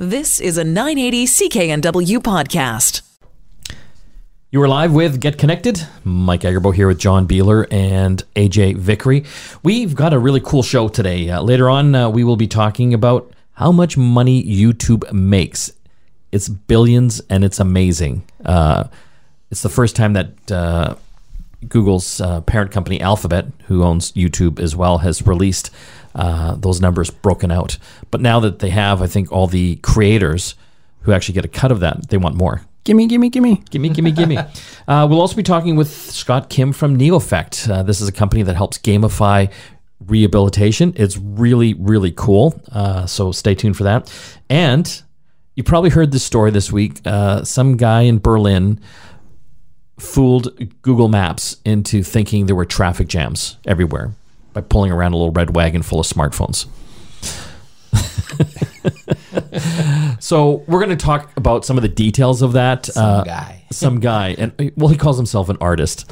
This is a 980 CKNW podcast. You are live with Get Connected. Mike Agerbo here with John Beeler and AJ Vickery. We've got a really cool show today. Uh, later on, uh, we will be talking about how much money YouTube makes. It's billions and it's amazing. Uh, it's the first time that uh, Google's uh, parent company Alphabet, who owns YouTube as well, has released uh, those numbers broken out. But now that they have, I think all the creators who actually get a cut of that, they want more. Gimme, gimme, gimme. Gimme, gimme, gimme. uh, we'll also be talking with Scott Kim from NeoFect. Uh, this is a company that helps gamify rehabilitation. It's really, really cool. Uh, so stay tuned for that. And you probably heard this story this week. Uh, some guy in Berlin fooled Google Maps into thinking there were traffic jams everywhere by pulling around a little red wagon full of smartphones. so we're going to talk about some of the details of that. Some guy. some guy, and well, he calls himself an artist.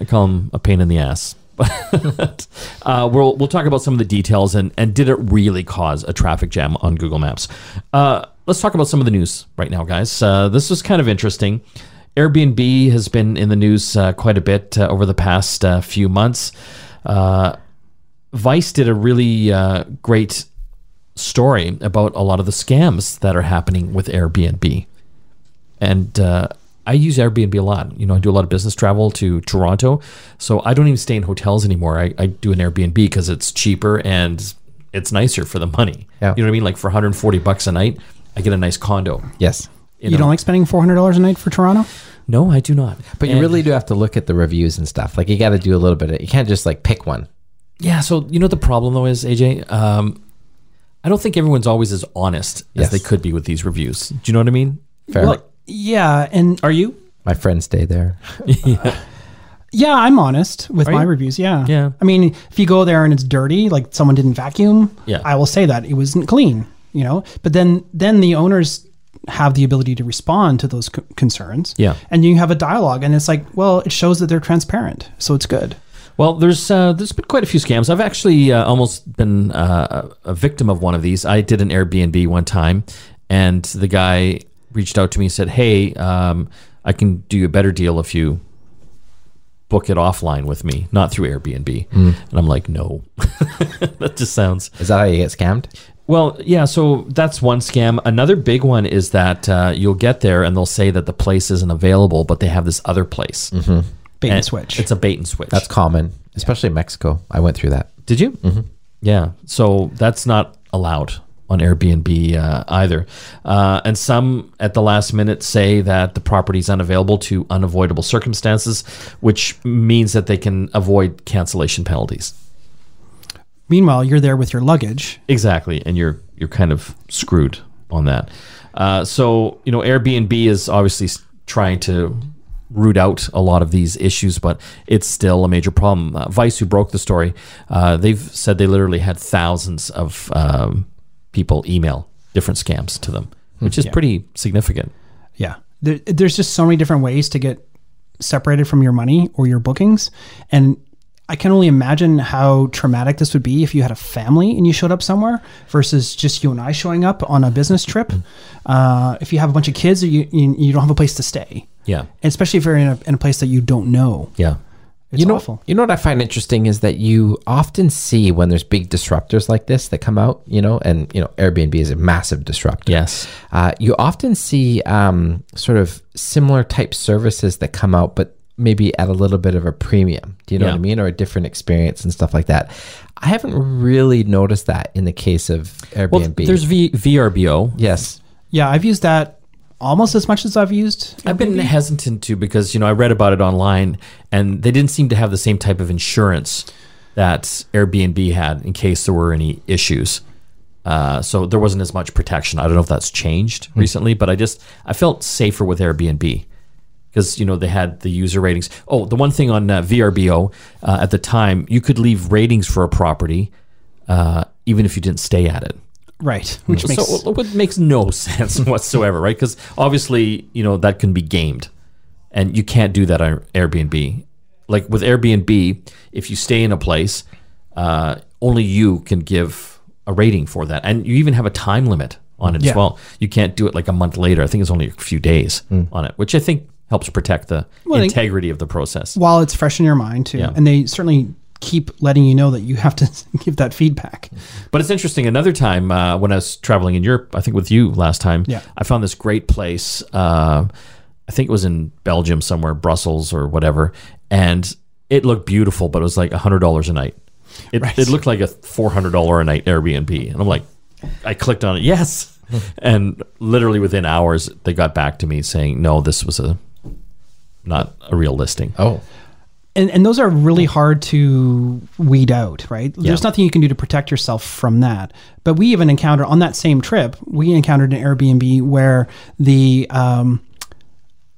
I call him a pain in the ass. But uh, we'll we'll talk about some of the details and and did it really cause a traffic jam on Google Maps? Uh, let's talk about some of the news right now, guys. Uh, this was kind of interesting. Airbnb has been in the news uh, quite a bit uh, over the past uh, few months. Uh, Vice did a really uh, great story about a lot of the scams that are happening with Airbnb. And uh, I use Airbnb a lot. You know, I do a lot of business travel to Toronto. So I don't even stay in hotels anymore. I, I do an Airbnb because it's cheaper and it's nicer for the money. Yeah. You know what I mean? Like for 140 bucks a night, I get a nice condo. Yes. You, know? don't like spending four hundred dollars a night for Toronto? No, I do not. But you really do have to look at the reviews and stuff. Like you got to do a little bit of, you can't just like pick one. Yeah. So you know what the problem though is AJ. Um, I don't think everyone's always as honest as they could be with these reviews. Do you know what I mean? Fair. Well, yeah, and Are you? My friends stay there. yeah, I'm honest with Are my you? reviews. Yeah, Yeah. I mean, if you go there and it's dirty, like someone didn't vacuum, Yeah. I will say that it wasn't clean. You know, but then then the owners have the ability to respond to those c- concerns. Yeah. and you have a dialogue, and it's like, well, it shows that they're transparent, so it's good. Well, there's uh, there's been quite a few scams. I've actually uh, almost been uh, a victim of one of these. I did an Airbnb one time, and the guy reached out to me and said, "Hey, um, I can do you a better deal if you book it offline with me, not through Airbnb." And I'm like, "No, that just sounds." Is that how you get scammed? Well, yeah. So that's one scam. Another big one is that uh, you'll get there and they'll say that the place isn't available, but they have this other place. Bait and, And switch. It's a bait and switch. That's common, especially in Mexico. I went through that. Did you? Mm-hmm. Yeah. So that's not allowed on Airbnb uh, either. Uh, and some at the last minute say that the property is unavailable to unavoidable circumstances, which means that they can avoid cancellation penalties. Meanwhile, you're there with your luggage. Exactly, and you're you're kind of screwed on that. Uh, so you know, Airbnb is obviously trying to root out a lot of these issues, but it's still a major problem. Uh, Vice, who broke the story, uh, they've said they literally had thousands of um, people email different scams to them, which is pretty significant. Yeah. There, there's just so many different ways to get separated from your money or your bookings. And I can only imagine how traumatic this would be if you had a family and you showed up somewhere versus just you and I showing up on a business trip. Uh, if you have a bunch of kids, you, you, you don't have a place to stay. Yeah, And especially if you're in a, in a place that you don't know. yeah, It's you know, awful. You know what I find interesting is that you often see when there's big disruptors like this that come out, you know, and you know Airbnb is a massive disruptor. yes, Uh, you often see um, sort of similar type services that come out, but maybe at a little bit of a premium. Do you know Yeah. what I mean? Or a different experience and stuff like that. I haven't really noticed that in the case of Airbnb. Well, there's v- VRBO. yes. Yeah, I've used that almost as much as I've used. I've been hesitant to because you know I read about it online and they didn't seem to have the same type of insurance that Airbnb had in case there were any issues. Uh, so there wasn't as much protection. I don't know if that's changed recently, but I just I felt safer with Airbnb because you know they had the user ratings. Oh, the one thing on uh, VRBO uh, at the time, you could leave ratings for a property uh, even if you didn't stay at it. Right. Which makes so it makes no sense whatsoever, right? Because obviously, you know, that can be gamed, and you can't do that on Airbnb. Like with Airbnb, if you stay in a place, uh, only you can give a rating for that, and you even have a time limit on it Yeah. as well. You can't do it like a month later. I think it's only a few days on it, which I think helps protect the Well, integrity of the process. While it's fresh in your mind too, Yeah. and they certainly keep letting you know that you have to give that feedback. But it's interesting. Another time uh, when I was traveling in Europe, I think with you last time, Yeah. I found this great place. Uh, I think it was in Belgium somewhere, Brussels or whatever, and it looked beautiful, but it was like hundred dollars a night. It, it looked like a four hundred dollar a night Airbnb, and I'm like, I clicked on it, yes, and literally within hours they got back to me saying, no, this was a not a real listing. Oh, and, and those are really hard to weed out, right? There's nothing you can do to protect yourself from that. But we even encountered on that same trip, we encountered an Airbnb where the um,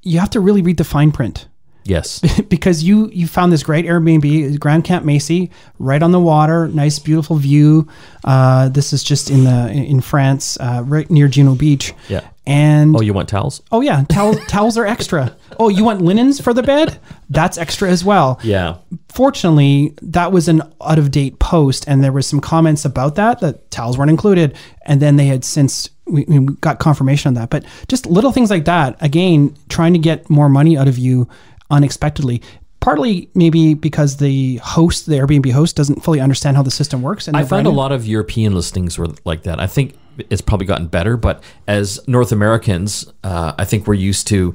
you have to really read the fine print Yes, because you you found this great Airbnb, Grandcamp-Maisy, right on the water, nice beautiful view. Uh, this is just in the in France, uh, right near Juno Beach. Yeah. And Oh, you want towels? Oh yeah, towel, towels are extra. Oh, you want linens for the bed? That's extra as well. Yeah. Fortunately, that was an out of date post, and there was some comments about that that towels weren't included, and then they had since we, we got confirmation on that. But just little things like that, again, trying to get more money out of you unexpectedly. Partly maybe because the host, the Airbnb host, doesn't fully understand how the system works. And I found a lot of European listings were like that. I think it's probably gotten better, but as North Americans, uh, I think we're used to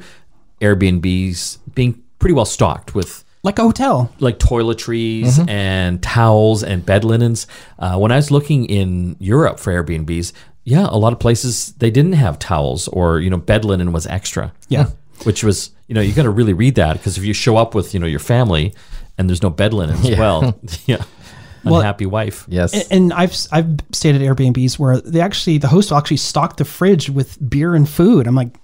Airbnbs being pretty well stocked with like a hotel. like toiletries and towels and bed linens. Uh, when I was looking in Europe for Airbnbs, yeah, a lot of places they didn't have towels or you know bed linen was extra. Yeah. Which was you know you got to really read that because if you show up with you know your family and there's no bed linen as well, yeah, Well- unhappy wife. yes. A- And I've I've stayed at Airbnbs where they actually the host will actually stock the fridge with beer and food. I'm like,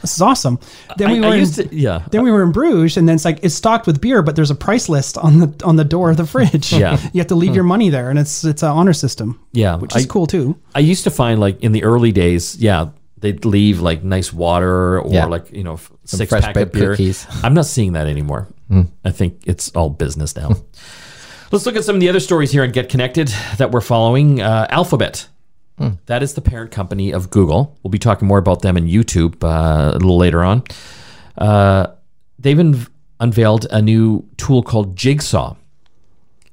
this is awesome. Then we I- were I in, to- yeah. Then we were in Bruges, and then it's like it's stocked with beer, but there's a price list on the on the door of the fridge. Yeah. you have to leave your money there, and it's it's an honor system. Yeah, which is I- cool too. I used to find like in the early days, yeah, they'd leave like nice water or Yeah. like you know f- six pack of beer. cookies. I'm not seeing that anymore. I think it's all business now. Let's look at some of the other stories here and get connected that we're following. Uh, Alphabet. That is the parent company of Google. We'll be talking more about them in YouTube uh, a little later on. Uh, they've un- unveiled a new tool called Jigsaw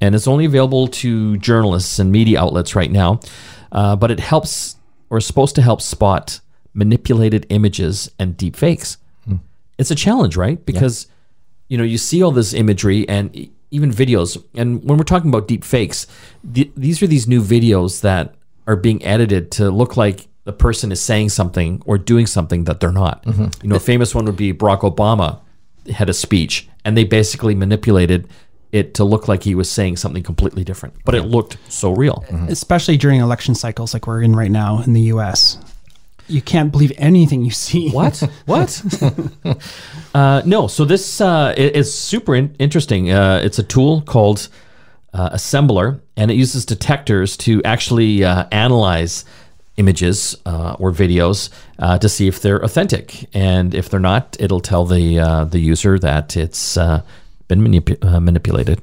and it's only available to journalists and media outlets right now. Uh, but it helps, or is supposed to help spot manipulated images and deep fakes. Hmm. It's a challenge, right? Because you know you see all this imagery and e- even videos, and when we're talking about deep fakes, th- these are these new videos that are being edited to look like the person is saying something or doing something that they're not. Mm-hmm. You know, a famous one would be Barack Obama had a speech, and they basically manipulated it to look like he was saying something completely different, but it looked so real. Mm-hmm. Especially during election cycles like we're in right now in the U.S. You can't believe anything you see. What? What? uh, no. So this uh, is super in- interesting. Uh, it's a tool called uh, Assembler, and it uses detectors to actually uh, analyze images uh, or videos uh, to see if they're authentic, and if they're not, it'll tell the uh, the user that it's uh, been manip- uh, manipulated.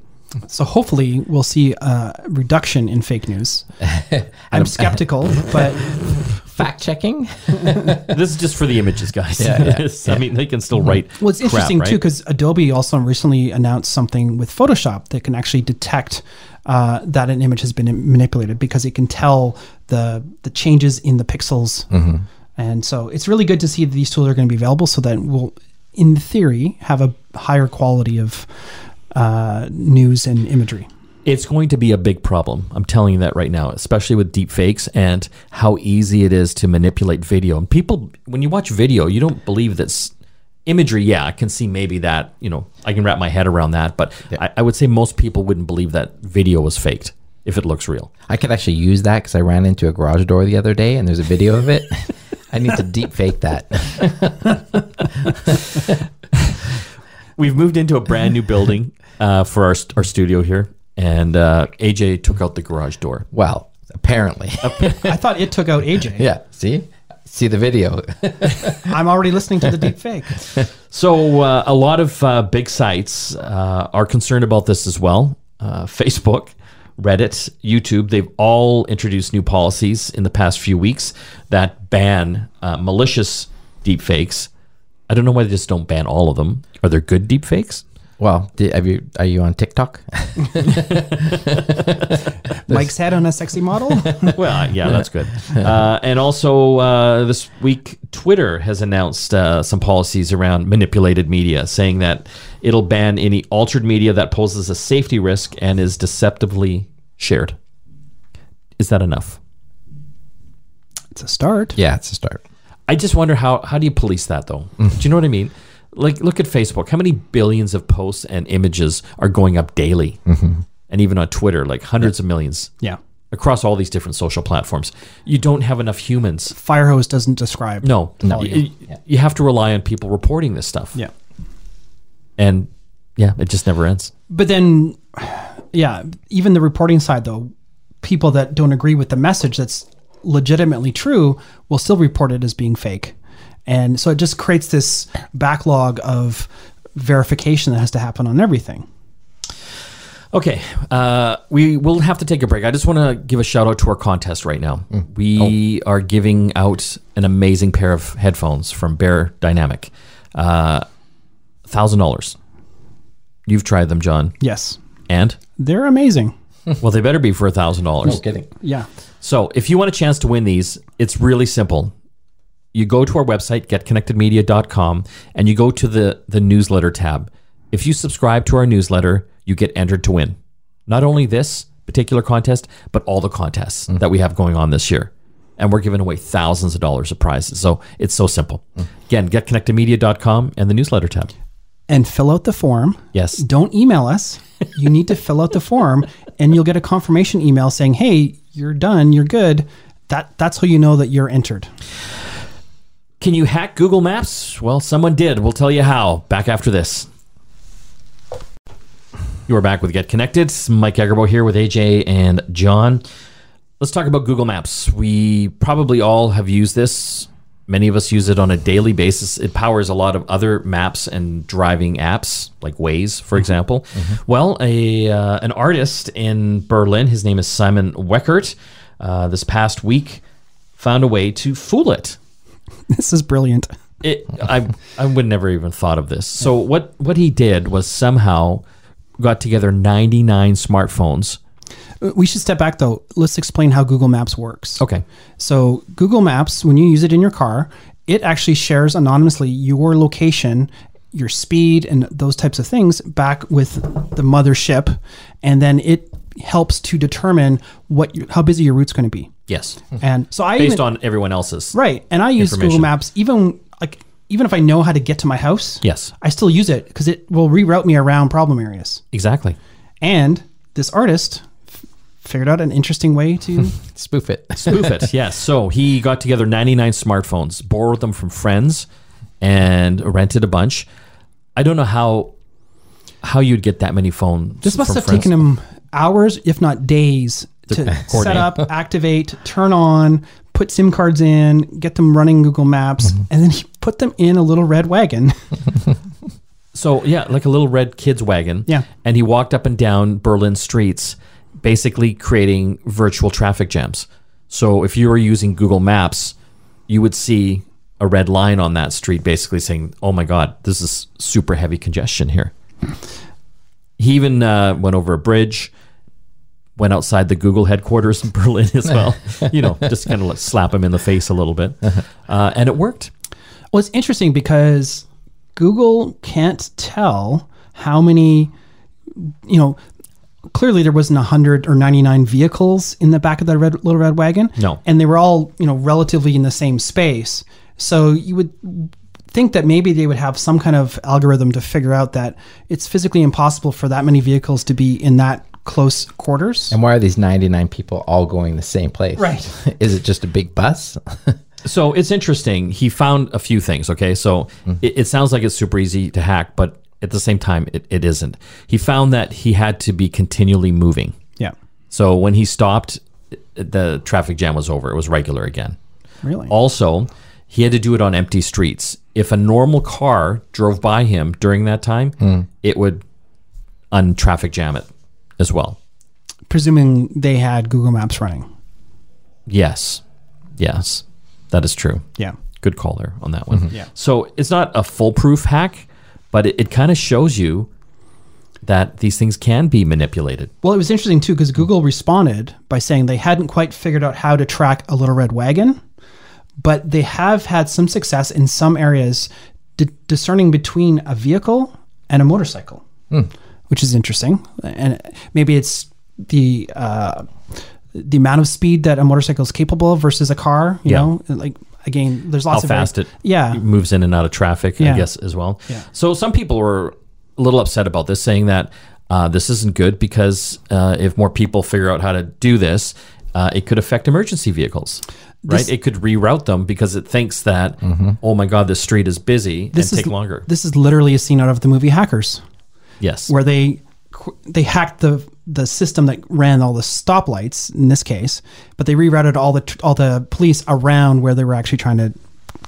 So hopefully we'll see a reduction in fake news. I'm skeptical, but Fact checking. this is just for the images, guys. Yeah, yeah, It's- I mean, they can still write. Well, it's crap, interesting right? too because Adobe also recently announced something with Photoshop that can actually detect uh, that an image has been manipulated because it can tell the the changes in the pixels, Mm-hmm. and so it's really good to see that these tools are going to be available so that we'll, in theory, have a higher quality of uh, news and imagery. It's going to be a big problem. I'm telling you that right now, especially with deep fakes and how easy it is to manipulate video. And people, when you watch video, you don't believe that's imagery. Yeah, I can see maybe that, you know, I can wrap my head around that. But I, I would say most people wouldn't believe that video was faked if it looks real. I could actually use that because I ran into a garage door the other day and there's a video of it. I need to deep fake that. We've moved into a brand new building uh, for our, our studio here. And uh, AJ took out the garage door. Well, apparently. I thought it took out AJ. yeah. See? See the video. I'm already listening to the deep fake. So uh, a lot of uh, big sites uh, are concerned about this as well. Uh, Facebook, Reddit, YouTube, they've all introduced new policies in the past few weeks that ban uh, malicious deepfakes. I don't know why they just don't ban all of them. Are there good deepfakes? Well, di- have you are you on TikTok? Mike's head on a sexy model. well, yeah, that's good. Uh, and also, uh, this week, Twitter has announced uh, some policies around manipulated media, saying that it'll ban any altered media that poses a safety risk and is deceptively shared. Is that enough? it's a start. yeah, it's a start. I just wonder how how do you police that though? Do you know what I mean? Like, look at Facebook. How many billions of posts and images are going up daily? Mm-hmm. And even on Twitter, like hundreds of millions Yeah. across all these different social platforms. You don't have enough humans Firehose doesn't describe. No, No. You, you have to rely on people reporting this stuff. Yeah. and yeah, it just never ends. But then, yeah, even the reporting side, though, people that don't agree with the message that's legitimately true will still report it as being fake. And so it just creates this backlog of verification that has to happen on everything. Okay, uh, we will have to take a break. I just want to give a shout out to our contest right now. We are giving out an amazing pair of headphones from Beyerdynamic, uh, thousand dollars. You've tried them, John, Yes. and They're amazing. well, they better be for a thousand dollars. No kidding. Yeah. So if you want a chance to win these, it's really simple. You go to our website, getconnectedmedia.com, and you go to the, the newsletter tab. If you subscribe to our newsletter, you get entered to win. Not only this particular contest, but all the contests mm. that we have going on this year. And we're giving away thousands of dollars of prizes. So it's so simple. Mm. Again, getconnectedmedia.com and the newsletter tab. And fill out the form. Yes. Don't email us. You need to fill out the form and you'll get a confirmation email saying, hey, you're done, you're good. That, that's how you know that you're entered. Can you hack Google Maps? Well, someone did. We'll tell you how. Back after this. You are back with Get Connected. Mike Agerbo here with AJ and John. Let's talk about Google Maps. We probably all have used this. Many of us use it on a daily basis. It powers a lot of other maps and driving apps, like Waze, for example. Well, a uh, an artist in Berlin, his name is Simon Weckert, uh, this past week found a way to fool it. This is brilliant. It, I I would never even thought of this. So what what he did was somehow got together 99 smartphones. Uh, We should step back though. Let's explain how Google Maps works. Okay. So, Google Maps, when you use it in your car, it actually shares anonymously your location, your speed, and those types of things back with the mothership. And then it helps to determine what you, how busy your route's going to be. Yes. And so I Based even, on everyone else's. right, and I use Google. Maps even like even if I know how to get to my house. Yes. I still use it because it will reroute me around problem areas. Exactly. And this artist f- figured out an interesting way to Spoof it. Spoof it. yes. So he got together 99 smartphones, borrowed them from friends, and rented a bunch. I don't know how how you'd get that many phones. This must have friends. taken him hours, if not days, to set up, activate, turn on, put SIM cards in, get them running Google Maps, Mm-hmm. and then he put them in a little red wagon. So yeah, like a little red kids wagon. Yeah. And he walked up and down Berlin streets, basically creating virtual traffic jams. So if you were using Google Maps, you would see a red line on that street, basically saying, "Oh my God, this is super heavy congestion here." He even uh, went over a bridge, went outside the Google headquarters in Berlin as well. you know, just kind of slap him in the face a little bit, uh, and it worked. well, it's interesting because Google can't tell how many, you know, clearly there wasn't 100 or 99 vehicles in the back of that red, little red wagon. No. And they were all, you know, relatively in the same space. So you would think that maybe they would have some kind of algorithm to figure out that it's physically impossible for that many vehicles to be in that close quarters. And why are these 99 people all going the same place? Right. Is it just a big bus? So it's interesting. He found a few things. Okay, so mm-hmm. it, it sounds like it's super easy to hack, but at the same time, it, it isn't. He found that he had to be continually moving. Yeah. So when he stopped, the traffic jam was over. It was regular again. Really? Also, he had to do it on empty streets. If a normal car drove by him during that time, hmm. it would untraffic jam it as well. presuming they had Google Maps running. Yes. Yes. That is true. Yeah. Good call there on that one. Mm-hmm. Yeah. So it's not a foolproof hack, but it, it kind of shows you that these things can be manipulated. Well, it was interesting too because Google responded by saying they hadn't quite figured out how to track a little red wagon, but they have had some success in some areas di- discerning between a vehicle and a motorcycle, hmm. Which is interesting. And maybe it's the uh, the amount of speed that a motorcycle is capable of versus a car. You Yeah. know, like again, there's lots How of very- fast it yeah moves in and out of traffic, I guess, as well. Yeah. So some people were a little upset about this, saying that uh, this isn't good because uh, if more people figure out how to do this, uh, it could affect emergency vehicles. Right, This- it could reroute them because it thinks that, oh my God, this street is busy this and is take longer. This is literally a scene out of the movie Hackers. Yes, where they they hacked the the system that ran all the stoplights in this case, but they rerouted all the all the police around where they were actually trying to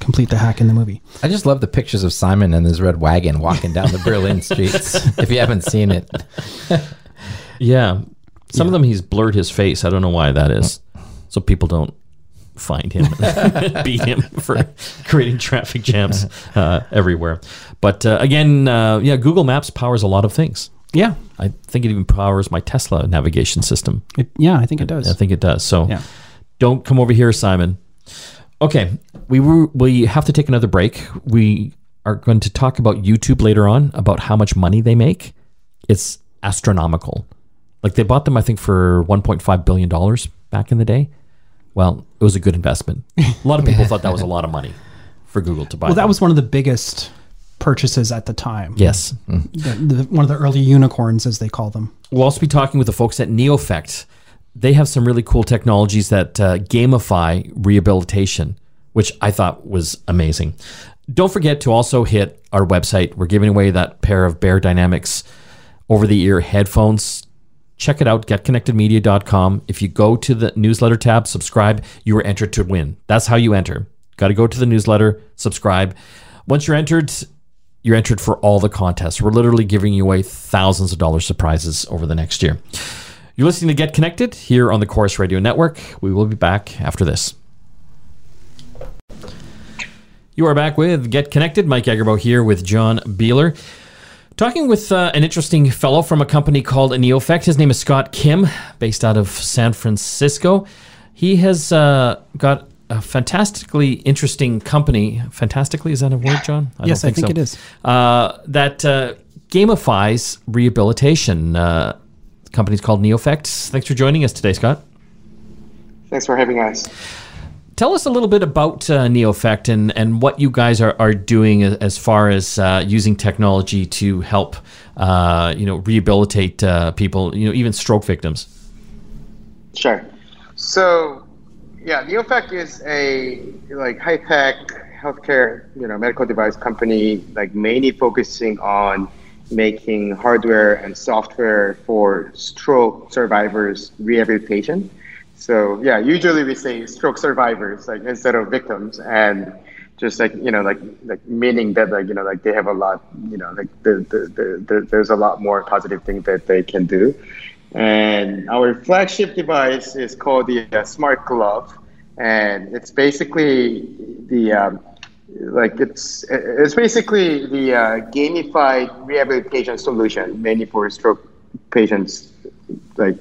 complete the hack in the movie. I just love the pictures of Simon and his red wagon walking down the Berlin streets. If you haven't seen it, Yeah. Some of them he's blurred his face. I don't know why that is. So people don't find him and beat him for creating traffic jams uh, everywhere. But uh, again, uh, yeah, Google Maps powers a lot of things. Yeah, I think it even powers my Tesla navigation system. it, yeah, I think it does. I think it does. So Yeah. don't come over here, Simon. Okay, we were, we have to take another break. We are going to talk about YouTube later on about how much money they make. It's astronomical. Like they bought them, I think, for 1.5 billion dollars back in the day. Well, it was a good investment. A lot of people thought that was a lot of money for Google to buy. well, that them. was one of the biggest purchases at the time. yes. The, the, one of the early unicorns, as they call them. We'll also be talking with the folks at NeoFect. They have some really cool technologies that uh, gamify rehabilitation, which I thought was amazing. Don't forget to also hit our website. We're giving away that pair of Beyerdynamics over the ear headphones. Check it out, getconnectedmedia.com. If you go to the newsletter tab, subscribe, you are entered to win. That's how you enter. Got to go to the newsletter, subscribe. Once you're entered, you're entered for all the contests. We're literally giving you away thousands of dollar surprises over the next year. You're listening to Get Connected here on the Corus Radio Network. We will be back after this. You are back with Get Connected. Mike Agerbo here with John Beeler. Talking with uh, an interesting fellow from a company called NeoFect. His name is Scott Kim, based out of San Francisco. He has uh, got a fantastically interesting company. Fantastically, is that a word, John? I Yes, I think so. it is. Uh, that uh, gamifies rehabilitation. Uh, the company's called NeoFect. Thanks for joining us today, Scott. Thanks for having us. Tell us a little bit about uh, NeoFect and, and what you guys are, are doing a- as far as uh, using technology to help, uh, you know, rehabilitate uh, people, you know, even stroke victims. Sure. So, yeah, NeoFect is a like high tech healthcare, you know, medical device company, like mainly focusing on making hardware and software for stroke survivors rehabilitation. So yeah, usually we say stroke survivors like instead of victims, and just like you know, like like meaning that like you know, like they have a lot, you know, like the, the, the, the there's a lot more positive things that they can do. And our flagship device is called the uh, Smart Glove, and it's basically the um, like it's it's basically the uh, gamified rehabilitation solution mainly for stroke patients like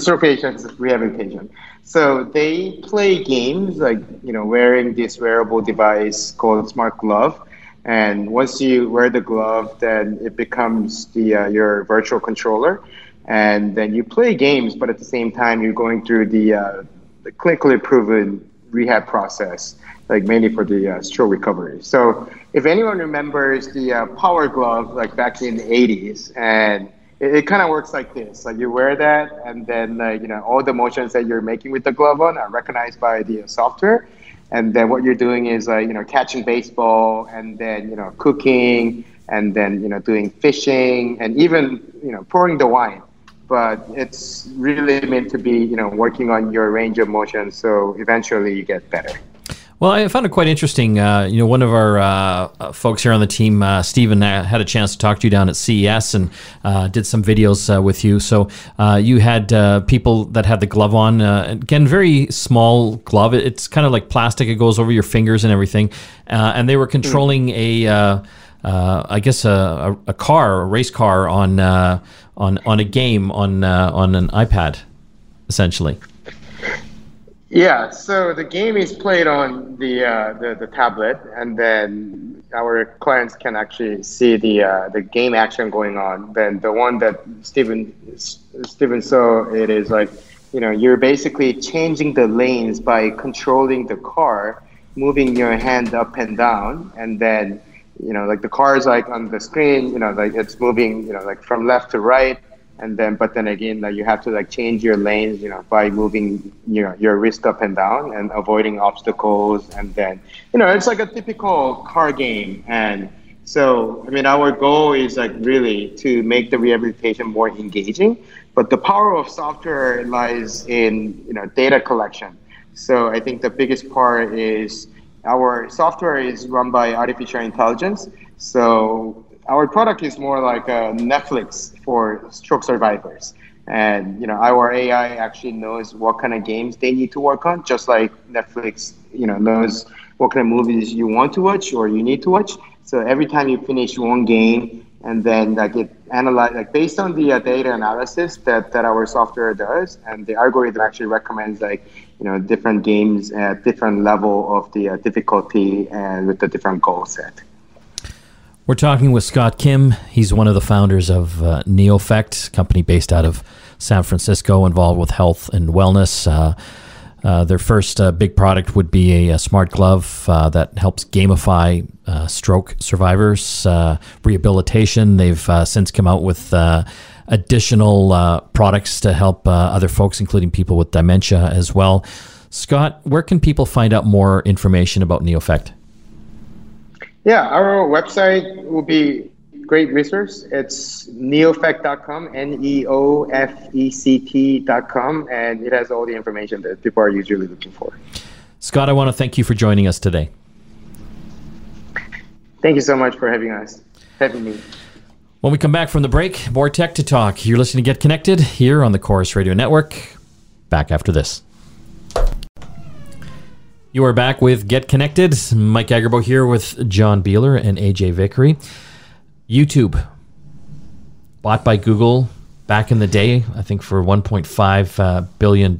stroke patients rehabilitation so they play games like you know wearing this wearable device called smart glove. And once you wear the glove then it becomes the uh, your virtual controller. And then you play games but at the same time you're going through the, uh, the clinically proven rehab process like mainly for the uh, stroke recovery. So if anyone remembers the uh, Power Glove, like back in the 80s, and it, it kind of works like this: like you wear that, and then like you know all the motions that you're making with the glove on are recognized by the uh, software, and then what you're doing is you know catching baseball, and then you know cooking, and then you know doing fishing, and even you know pouring the wine but it's really meant to be, you know, working on your range of motion. So eventually you get better. Well, I found it quite interesting. Uh, you know, one of our uh, uh, folks here on the team, uh, Stephen, uh, had a chance to talk to you down at CES and uh, did some videos uh, with you. So uh, you had uh, people that had the glove on. Uh, again, very small glove. It's kind of like plastic. It goes over your fingers and everything. Uh, and they were controlling a, uh, uh, I guess, a, a, a car, a race car on uh, on on a game on uh, on an iPad, essentially. Yeah, so the game is played on the uh, the, the tablet, and then our clients can actually see the uh, the game action going on. Then the one that Stephen Steven saw, it is like you know you're basically changing the lanes by controlling the car, moving your hand up and down, and then you know like the car is like on the screen, you know like it's moving, you know like from left to right and then but then again like you have to like change your lanes you know by moving you know your wrist up and down and avoiding obstacles. And then you know it's like a typical car game. And so i mean our goal is like really to make the rehabilitation more engaging. But the power of software lies in you know data collection. So i think the biggest part is our software is run by artificial intelligence. So our product is more like a Netflix for stroke survivors. And you know, our AI actually knows what kind of games they need to work on, just like Netflix, you know, knows what kind of movies you want to watch or you need to watch. So every time you finish one game, and then like it analyze like based on the uh, data analysis that, that our software does, and the algorithm actually recommends like you know different games at different level of the uh, difficulty and with the different goal set. We're talking with Scott Kim. He's one of the founders of uh, NeoFect, company based out of San Francisco, involved with health and wellness. Uh, uh, their first uh, big product would be a, a smart glove uh, that helps gamify uh, stroke survivors' rehabilitation. They've since come out with additional products to help other folks, including people with dementia as well. Scott, where can people find out more information about NeoFect? Yeah, our website will be great resource. It's neofect.com, N E O F E C T.com, and it has all the information that people are usually looking for. Scott, I want to thank you for joining us today. Thank you so much for having us, having me. When we come back from the break, more tech to talk. You're listening to Get Connected here on the Corus Radio Network. Back after this. You are back with Get Connected. Mike Agerbo here with John Beeler and AJ Vickery. YouTube, bought by Google back in the day, I think for $1.5 uh, billion.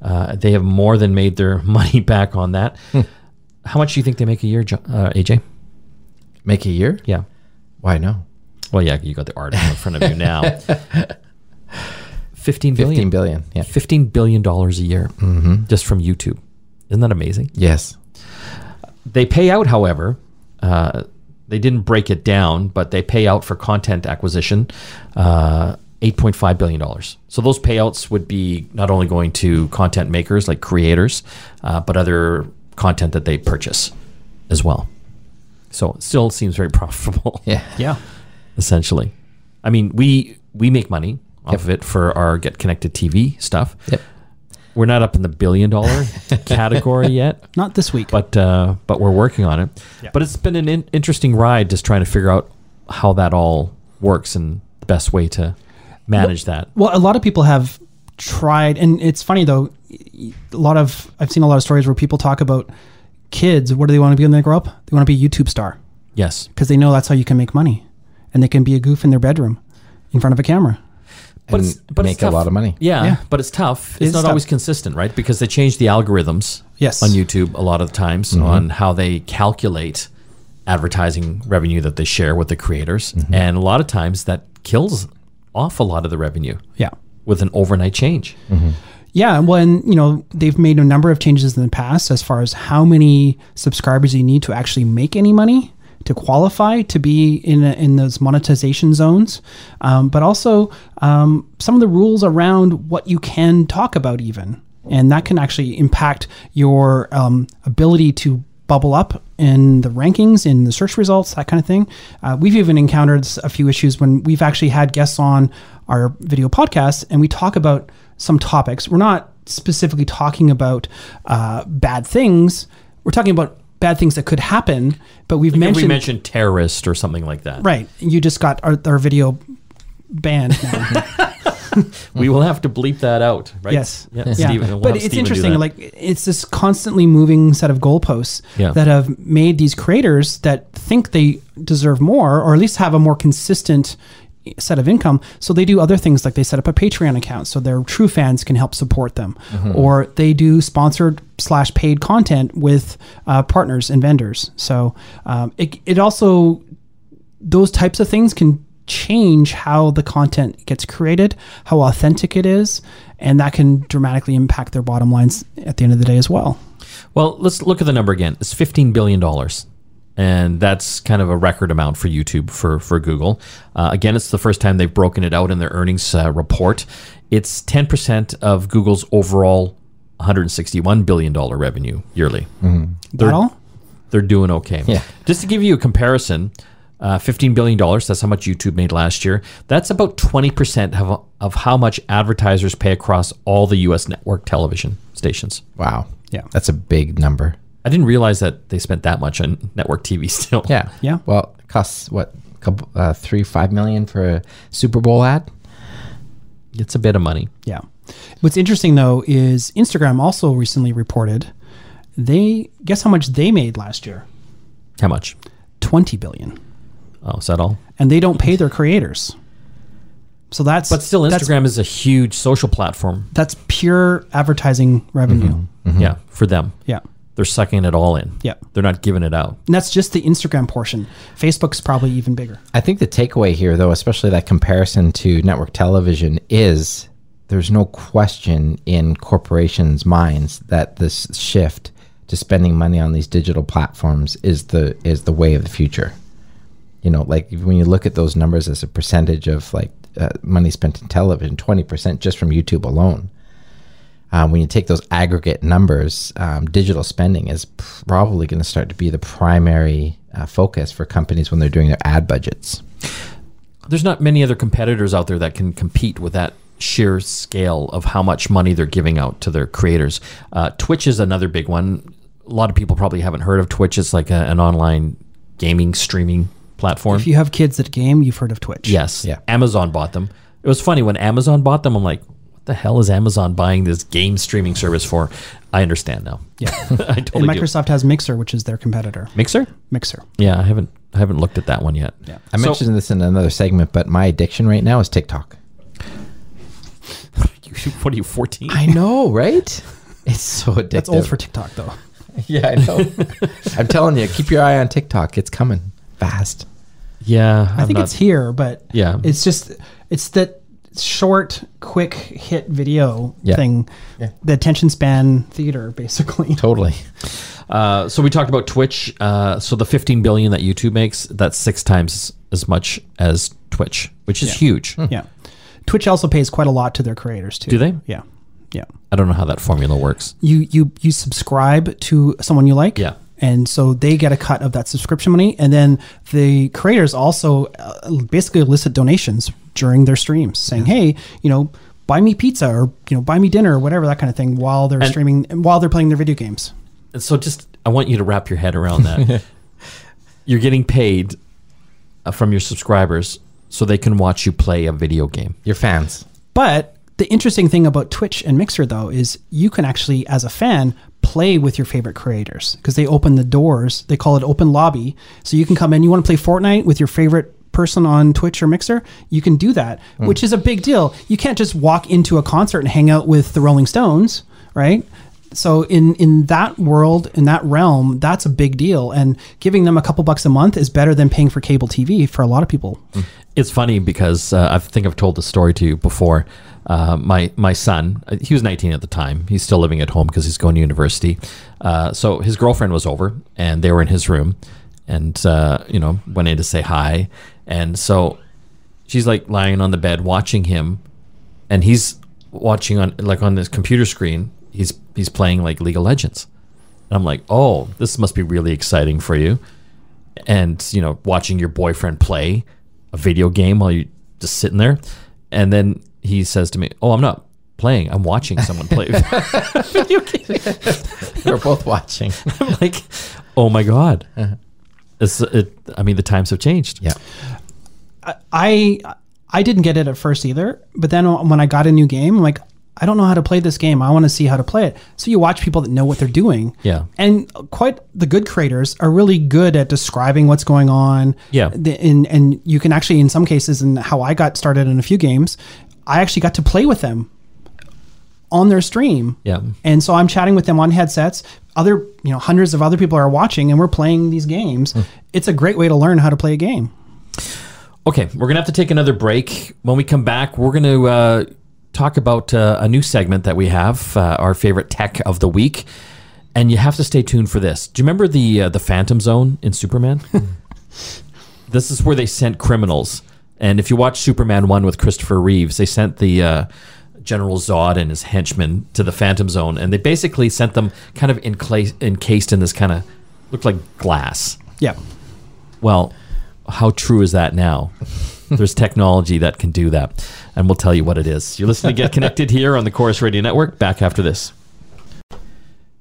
Uh, they have more than made their money back on that. How much do you think they make a year, uh, AJ? Make a year? Yeah. Why no? Well, yeah, you got the article in front of you now. 15 billion. 15 billion. Yeah. 15 billion dollars a year just from YouTube. Isn't that amazing? Yes. They pay out, however, uh, they didn't break it down, but they pay out for content acquisition uh, $8.5 billion. So those payouts would be not only going to content makers like creators, uh, but other content that they purchase as well. So it still seems very profitable. Yeah. Yeah. essentially. I mean, we we make money off of it for our Get Connected TV stuff. Yep. We're not up in the billion dollar category yet, Not this week. but uh, but we're working on it. But it's been an in- interesting ride just trying to figure out how that all works and the best way to manage that. Well, a lot of people have tried, and it's funny though. A lot of I've seen a lot of stories where people talk about kids. What do they want to be when they grow up? They want to be a YouTube star Yes. because they know that's how you can make money, and they can be a goof in their bedroom in front of a camera. But and it's- but it's make a lot of money. Yeah, Yeah. but it's tough. It It's not tough. always consistent, right? Because they change the algorithms Yes. on YouTube a lot of the times mm-hmm. on how they calculate advertising revenue that they share with the creators. Mm-hmm. And a lot of times that kills off a lot of the revenue Yeah. with an overnight change. Mm-hmm. Yeah, well, and you know they've made a number of changes in the past as far as how many subscribers you need to actually make any money to qualify to be in a, in those monetization zones, um, but also um, some of the rules around what you can talk about even, and that can actually impact your um, ability to bubble up in the rankings, in the search results, that kind of thing. Uh, we've even encountered a few issues when we've actually had guests on our video podcast and we talk about some topics. We're not specifically talking about uh, bad things, we're talking about bad things that could happen, but we've If mentioned, we mentioned terrorist or something like that. right. You just got our, our video banned now. We will have to bleep that out, right? Yes. Yeah. Yeah. Steven- we'll but it's Steven interesting. Like it's this constantly moving set of goalposts Yeah. that have made these creators that think they deserve more, or at least have a more consistent set of income. So they do other things like they set up a Patreon account so their true fans can help support them, or they do sponsored slash paid content with uh, partners and vendors. So um, it it also those types of things can change how the content gets created, how authentic it is, and that can dramatically impact their bottom lines at the end of the day as well. Well, let's look at the number again. It's fifteen billion dollars, and that's kind of a record amount for YouTube for for Google. Uh, again, it's the first time they've broken it out in their earnings uh, report. It's ten percent of Google's overall one hundred sixty-one billion dollar revenue yearly. That all? They're doing okay. Yeah. Just to give you a comparison, uh, fifteen billion dollars. That's how much YouTube made last year. That's about twenty percent of of how much advertisers pay across all the U.S. network television stations. Wow. Yeah. That's a big number. I didn't realize that they spent that much on network TV still. Yeah. Yeah. Well, it costs what? A couple, uh, three, five million for a Super Bowl ad. It's a bit of money. Yeah. What's interesting though is Instagram also recently reported they guess how much they made last year? How much? 20 billion. Oh, is that all? And they don't pay their creators. So that's But still, Instagram is a huge social platform. that's pure advertising revenue. Yeah, for them. Yeah. They're sucking it all in. Yeah. They're not giving it out. And that's just the Instagram portion. Facebook's probably even bigger. I think the takeaway here, though, especially that comparison to network television, is there's no question in corporations' minds that this shift to spending money on these digital platforms is the is the way of the future. You know, like when you look at those numbers as a percentage of like uh, money spent in television, twenty percent just from YouTube alone. Um, when you take those aggregate numbers, um, digital spending is probably going to start to be the primary uh, focus for companies when they're doing their ad budgets. There's not many other competitors out there that can compete with that sheer scale of how much money they're giving out to their creators. Uh, Twitch is another big one. A lot of people probably haven't heard of Twitch. It's like a, an online gaming streaming platform. If you have kids that game, you've heard of Twitch. Yes. Yeah. Amazon bought them. It was funny when Amazon bought them. I'm like, what the hell is Amazon buying this game streaming service for? I understand now. Yeah. I totally and do. Microsoft has Mixer, which is their competitor. Mixer. Mixer. Yeah, I haven't I haven't looked at that one yet. Yeah. I So- mentioned this in another segment, but my addiction right now is TikTok. You- What are you 14? I know, right? It's so addictive. That's old for TikTok, though. yeah, I know. I'm telling you, keep your eye on TikTok. It's coming fast. yeah, I think it's here, but Yeah. it's just it's that short, quick hit video Yeah. thing, Yeah. the attention span theater, basically. Totally. Uh, so we talked about Twitch. Uh, so the 15 billion that YouTube makes, that's six times as much as Twitch, which is huge. Yeah, Twitch also pays quite a lot to their creators too. Do they? Yeah, yeah. I don't know how that formula works. You you you subscribe to someone you like. Yeah. And so they get a cut of that subscription money, and then the creators also uh, basically elicit donations during their streams, saying, "Hey, you know, buy me pizza or you know, buy me dinner or whatever that kind of thing," while they're And- streaming, while they're playing their video games. And so just, I want you to wrap your head around that. You're getting paid uh, from your subscribers so they can watch you play a video game. Your fans. But the interesting thing about Twitch and Mixer, though, is you can actually, as a fan, play with your favorite creators because they open the doors. They call it open lobby. So you can come in, you want to play Fortnite with your favorite person on Twitch or Mixer, you can do that, which is a big deal. You can't just walk into a concert and hang out with the Rolling Stones, right? So in in that world, in that realm, that's a big deal. And giving them a couple bucks a month is better than paying for cable TV for a lot of people. It's funny because uh, I think I've told the story to you before. Uh, my my son, uh, he was 19 at the time. He's still living at home because he's going to university. Uh, so his girlfriend was over, and they were in his room, and uh, you know went in to say hi. And so she's like lying on the bed watching him, and he's watching on like on this computer screen. He's he's playing like League of Legends, and I'm like, oh, this must be really exciting for you and you know watching your boyfriend play a video game while you're just sitting there and then he says to me oh i'm not playing. I'm watching someone play video games. We're both watching. I'm like, oh my god. Uh-huh. It's, it, I mean, the times have changed. Yeah. I I didn't get it at first either, but then when I got a new game, I'm like, I don't know how to play this game. I want to see how to play it. So you watch people that know what they're doing. Yeah. And quite the good creators are really good at describing what's going on. Yeah. And and you can actually in some cases and how I got started in a few games, I actually got to play with them on their stream. Yeah. And so I'm chatting with them on headsets. Other, you know, hundreds of other people are watching and we're playing these games. Hmm. It's a great way to learn how to play a game. Okay, we're gonna have to take another break. When we come back, we're gonna uh, talk about uh, a new segment that we have, uh, our favorite tech of the week, and you have to stay tuned for this. Do you remember the uh, the Phantom Zone in Superman? this is where they sent criminals, and if you watch Superman one with Christopher Reeves, they sent the uh, General Zod and his henchmen to the Phantom Zone, and they basically sent them kind of encla- encased in this kind of looked like glass. Yeah. Well, how true is that now? There's technology that can do that. And we'll tell you what it is. You're listening to Get Connected here on the Corus Radio Network. Back after this.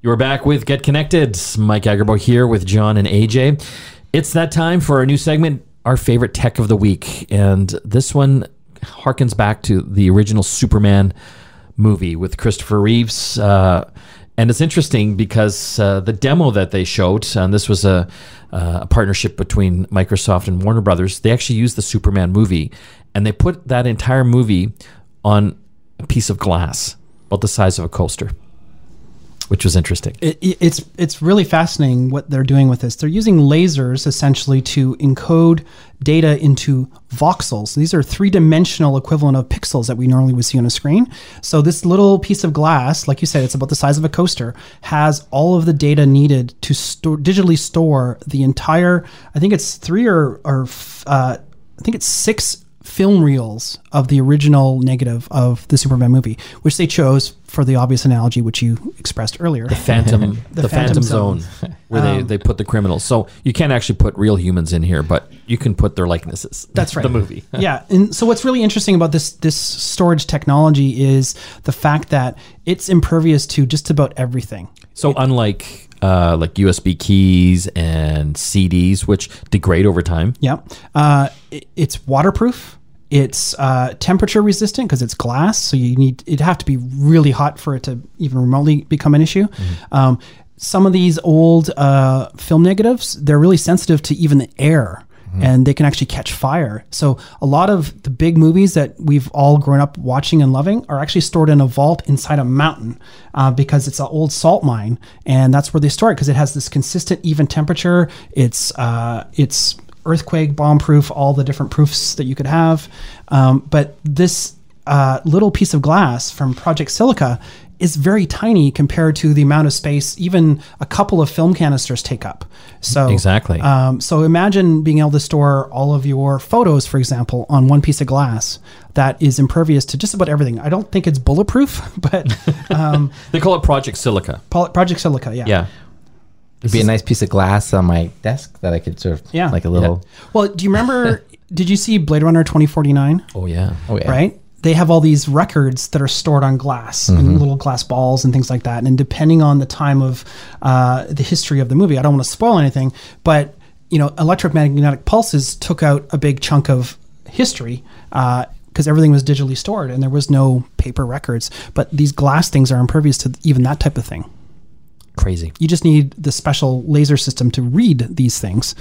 You're back with Get Connected. Mike Agerbo here with John and AJ. It's that time for our new segment, our favorite tech of the week. And this one harkens back to the original Superman movie with Christopher Reeves. Uh, and it's interesting because uh, the demo that they showed, and this was a, uh, a partnership between Microsoft and Warner Brothers, they actually used the Superman movie and they put that entire movie on a piece of glass about the size of a coaster, which was interesting. it, it- it's it's really fascinating what they're doing with this. They're using lasers essentially to encode data into voxels. These are three dimensional equivalent of pixels that we normally would see on a screen. So this little piece of glass, like you said, it's about the size of a coaster, has all of the data needed to store digitally store the entire. I think it's three or or uh, I think it's six film reels of the original negative of the Superman movie, which they chose for the obvious analogy which you expressed earlier. The Phantom, the, The Phantom, Phantom Zone, Zone. Um, where they, they put the criminals. So you can't actually put real humans in here, but you can put their likenesses. That's right. The movie. yeah, and so what's really interesting about this this storage technology is the fact that it's impervious to just about everything. So unlike uh, like USB keys and CDs, which degrade over time. Yeah, uh, it- it's waterproof. It's uh, temperature resistant because it's glass, so you need it have to be really hot for it to even remotely become an issue. Um, some of these old uh, film negatives, they're really sensitive to even the air. And they can actually catch fire. So a lot of the big movies that we've all grown up watching and loving are actually stored in a vault inside a mountain uh, because it's an old salt mine, and that's where they store it because it has this consistent, even temperature. It's uh, it's earthquake bomb proof, all the different proofs that you could have. Um, but this uh, little piece of glass from Project Silica is very tiny compared to the amount of space even a couple of film canisters take up. So Exactly. Um, so imagine being able to store all of your photos, for example, on one piece of glass that is impervious to just about everything. I don't think it's bulletproof, but um, They call it Project Silica. Project Silica, yeah. Yeah. It'd be a nice piece of glass on my desk that I could sort of, Yeah. like a little, Well, do you remember? did you see Blade Runner twenty forty nine? Oh yeah. oh yeah. right? They have all these records that are stored on glass and little glass balls and things like that. And depending on the time of uh, the history of the movie, I don't want to spoil anything, but you know, electromagnetic pulses took out a big chunk of history. because everything was digitally stored and there was no paper records. But these glass things are impervious to even that type of thing. Crazy. You just need the special laser system to read these things.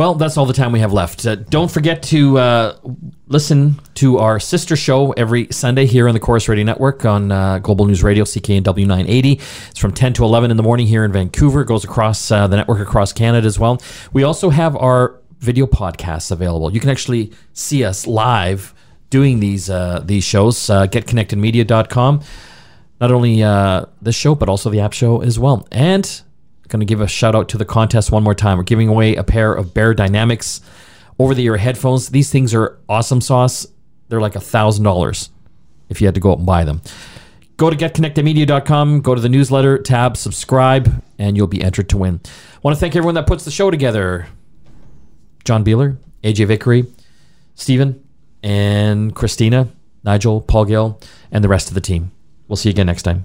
Well, that's all the time we have left. Uh, don't forget to uh, listen to our sister show every Sunday here on the Corus Radio Network on uh, Global News Radio, CKNW 980. It's from 10 to 11 in the morning here in Vancouver. It goes across uh, the network across Canada as well. We also have our video podcasts available. You can actually see us live doing these uh, these shows. Uh, GetConnectedMedia.com. Not only uh, this show, but also the app show as well. And Going to give a shout out to the contest one more time. We're giving away a pair of Beyerdynamics over the ear headphones. These things are awesome sauce. They're like a thousand dollars if you had to go out and buy them. Go to getconnectedmedia.com, go to the newsletter tab, subscribe, and you'll be entered to win. I want to thank everyone that puts the show together. John Beeler, AJ Vickery, Stephen, and Christina. Nigel, Paul Gill, and the rest of the team. We'll see you again next time.